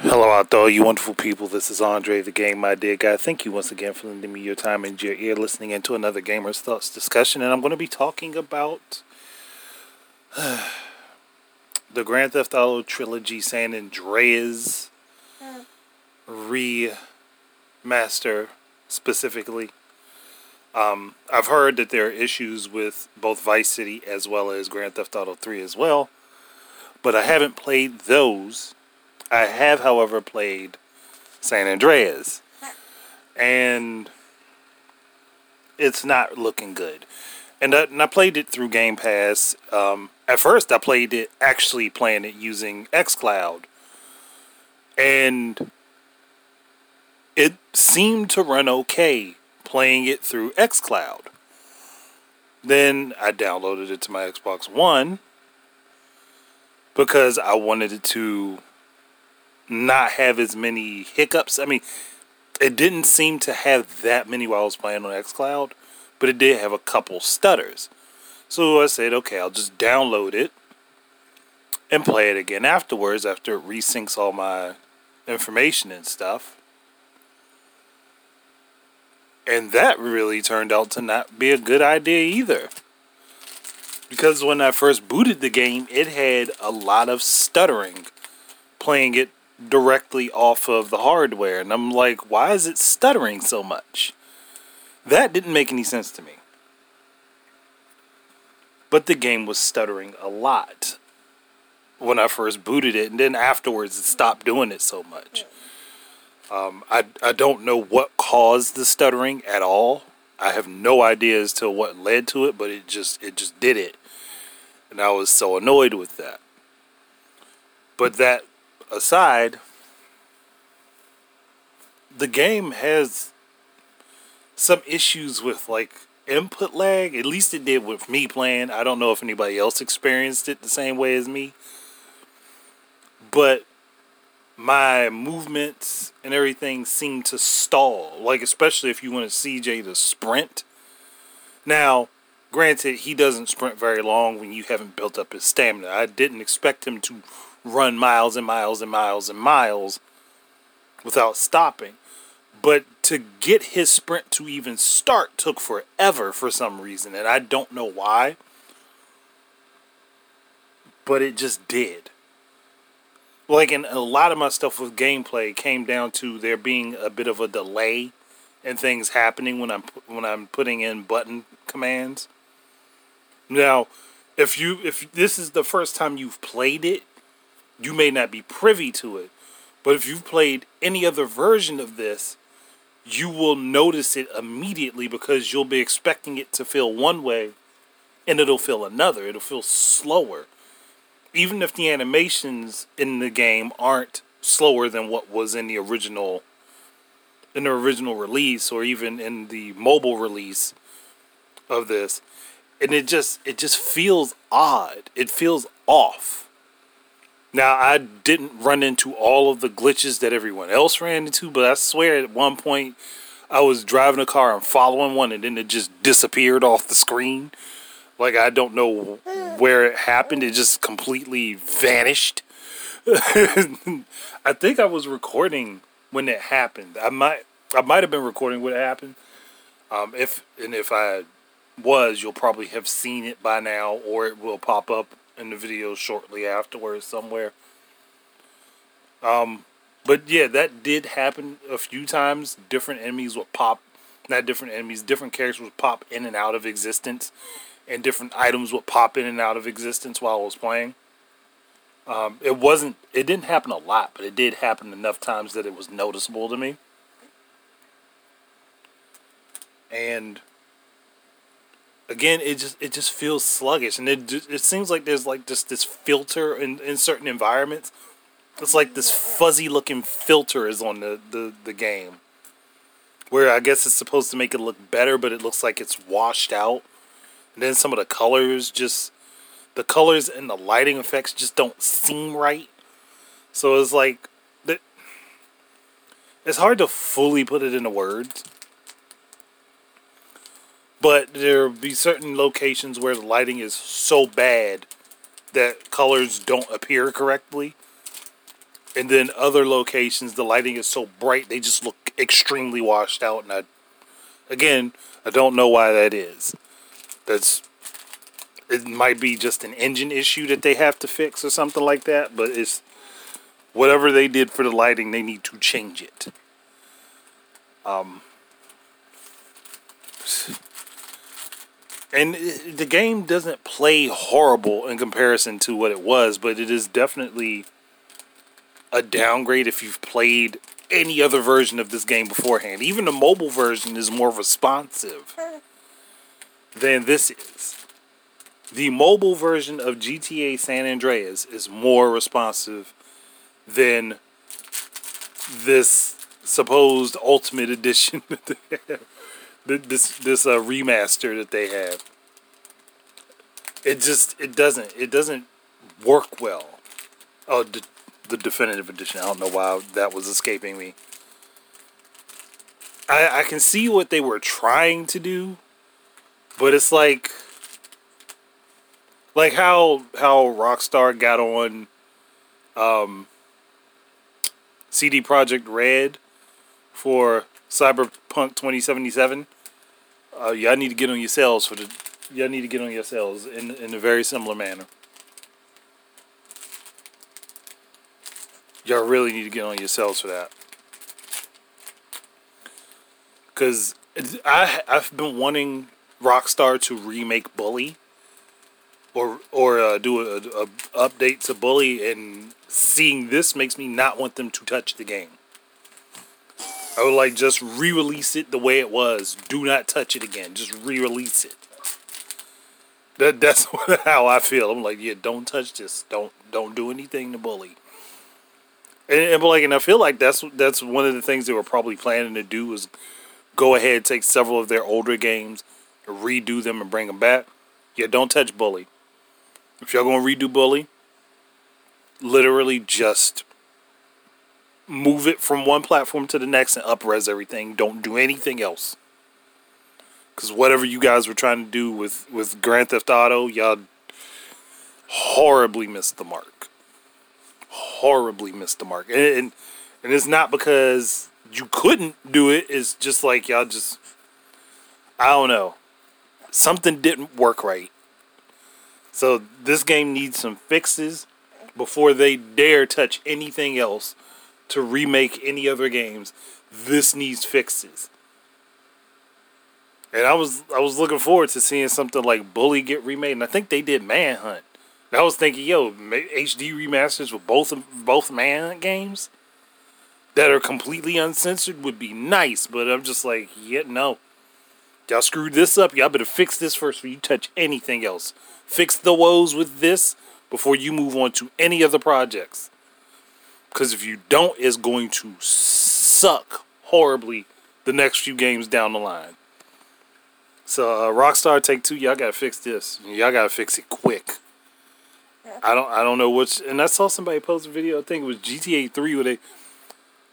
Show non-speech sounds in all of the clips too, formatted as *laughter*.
Hello out there, you wonderful people. This is Andre, the game, idea guy. Thank you once again for lending me your time and your ear listening into another Gamer's Thoughts discussion. And I'm going to be talking about *sighs* the Grand Theft Auto trilogy San Andreas remaster specifically. Um, I've heard that there are issues with both Vice City as well as Grand Theft Auto 3 as well, but I haven't played those. I have, however, played San Andreas, and it's not looking good. And I, and I played it through Game Pass. Um, at first, I played it actually playing it using XCloud, and it seemed to run okay playing it through xCloud. Then I downloaded it to my Xbox One because I wanted it to not have as many hiccups. I mean, it didn't seem to have that many while I was playing on xCloud, but it did have a couple stutters. So I said, okay, I'll just download it and play it again afterwards after it resyncs all my information and stuff. And that really turned out to not be a good idea either. Because when I first booted the game, it had a lot of stuttering playing it directly off of the hardware. And I'm like, why is it stuttering so much? That didn't make any sense to me. But the game was stuttering a lot when I first booted it, and then afterwards it stopped doing it so much. Um, I, I don't know what caused the stuttering at all. I have no idea as to what led to it, but it just it just did it. And I was so annoyed with that. But that aside, the game has some issues with like input lag. At least it did with me playing. I don't know if anybody else experienced it the same way as me. But my movements and everything seem to stall. Like especially if you want CJ to sprint. Now, granted, he doesn't sprint very long when you haven't built up his stamina. I didn't expect him to run miles and miles and miles and miles without stopping. But to get his sprint to even start took forever for some reason, and I don't know why. But it just did like and a lot of my stuff with gameplay came down to there being a bit of a delay in things happening when I'm when I'm putting in button commands. Now, if you if this is the first time you've played it, you may not be privy to it. But if you've played any other version of this, you will notice it immediately because you'll be expecting it to feel one way and it'll feel another. It'll feel slower even if the animations in the game aren't slower than what was in the original in the original release or even in the mobile release of this and it just it just feels odd it feels off now i didn't run into all of the glitches that everyone else ran into but i swear at one point i was driving a car and following one and then it just disappeared off the screen like I don't know *sighs* where it happened. It just completely vanished. *laughs* I think I was recording when it happened. I might I might have been recording what happened. Um, if and if I was, you'll probably have seen it by now, or it will pop up in the video shortly afterwards somewhere. Um, but yeah, that did happen a few times. Different enemies would pop, not different enemies, different characters would pop in and out of existence and different items would pop in and out of existence while I was playing. Um, it wasn't. It didn't happen a lot, but it did happen enough times that it was noticeable to me. And again, it just it just feels sluggish, and it it seems like there's like just this filter in in certain environments. It's like this fuzzy looking filter is on the the the game, where I guess it's supposed to make it look better, but it looks like it's washed out and then some of the colors just the colors and the lighting effects just don't seem right. So it's like it's hard to fully put it into words. But there'll be certain locations where the lighting is so bad that colors don't appear correctly. And then other locations, the lighting is so bright they just look extremely washed out. And I, again, I don't know why that is. That's it might be just an engine issue that they have to fix or something like that. But it's whatever they did for the lighting, they need to change it. Um, and the game doesn't play horrible in comparison to what it was, but it is definitely a downgrade if you've played any other version of this game beforehand. Even the mobile version is more responsive *laughs* than this is. The mobile version of GTA San Andreas is more responsive than this supposed ultimate *laughs* edition this this uh, remaster that they have. It just it doesn't it doesn't work well. Oh, the, the definitive edition. I don't know why that was escaping me. I I can see what they were trying to do, but it's like like how how Rockstar got on um CD Projekt Red for Cyberpunk 2077. Uh, y'all need to get on yourselves for the. Y'all need to get on yourselves in in a very similar manner. Y'all really need to get on yourselves for that. Cause I I've been wanting Rockstar to remake Bully. Or or uh, do a, a update to Bully, and seeing this makes me not want them to touch the game. I would like just re-release it the way it was. Do not touch it again. Just re-release it. That that's *laughs* how I feel. I'm like, yeah, don't touch this. Don't don't do anything to bully. And, and like, and I feel like that's that's one of the things they were probably planning to do is go ahead take several of their older games, redo them, and bring them back. Yeah, don't touch bully. If y'all gonna redo bully, literally just move it from one platform to the next and upres everything. Don't do anything else. Because whatever you guys were trying to do with, with Grand Theft Auto, y'all horribly missed the mark. Horribly missed the mark. And, and, and it's not because you couldn't do it, it's just like y'all just, I don't know. Something didn't work right. So this game needs some fixes before they dare touch anything else to remake any other games. This needs fixes. And I was I was looking forward to seeing something like Bully get remade, and I think they did Manhunt. And I was thinking, yo, HD remasters with both both Manhunt games that are completely uncensored would be nice. But I'm just like, yeah, no. Y'all screwed this up. Y'all better fix this first before you touch anything else. Fix the woes with this before you move on to any other projects. Because if you don't, it's going to suck horribly the next few games down the line. So uh, Rockstar Take Two, y'all gotta fix this. Y'all gotta fix it quick. I don't I don't know which. And I saw somebody post a video. I think it was GTA Three where they.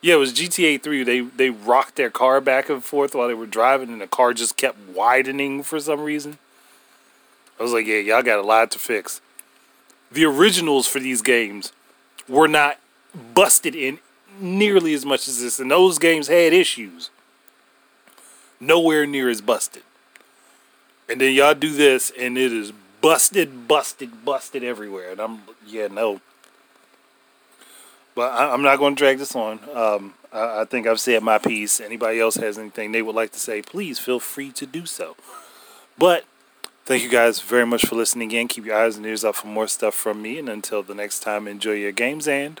Yeah, it was GTA Three. They they rocked their car back and forth while they were driving, and the car just kept widening for some reason. I was like, yeah, y'all got a lot to fix. The originals for these games were not busted in nearly as much as this, and those games had issues. Nowhere near as busted. And then y'all do this, and it is busted, busted, busted everywhere. And I'm, yeah, no. But I, am not going to drag this on. Um, I, I think I've said my piece. Anybody else has anything they would like to say, please feel free to do so. But thank you guys very much for listening again. Keep your eyes and ears out for more stuff from me. And until the next time, enjoy your games and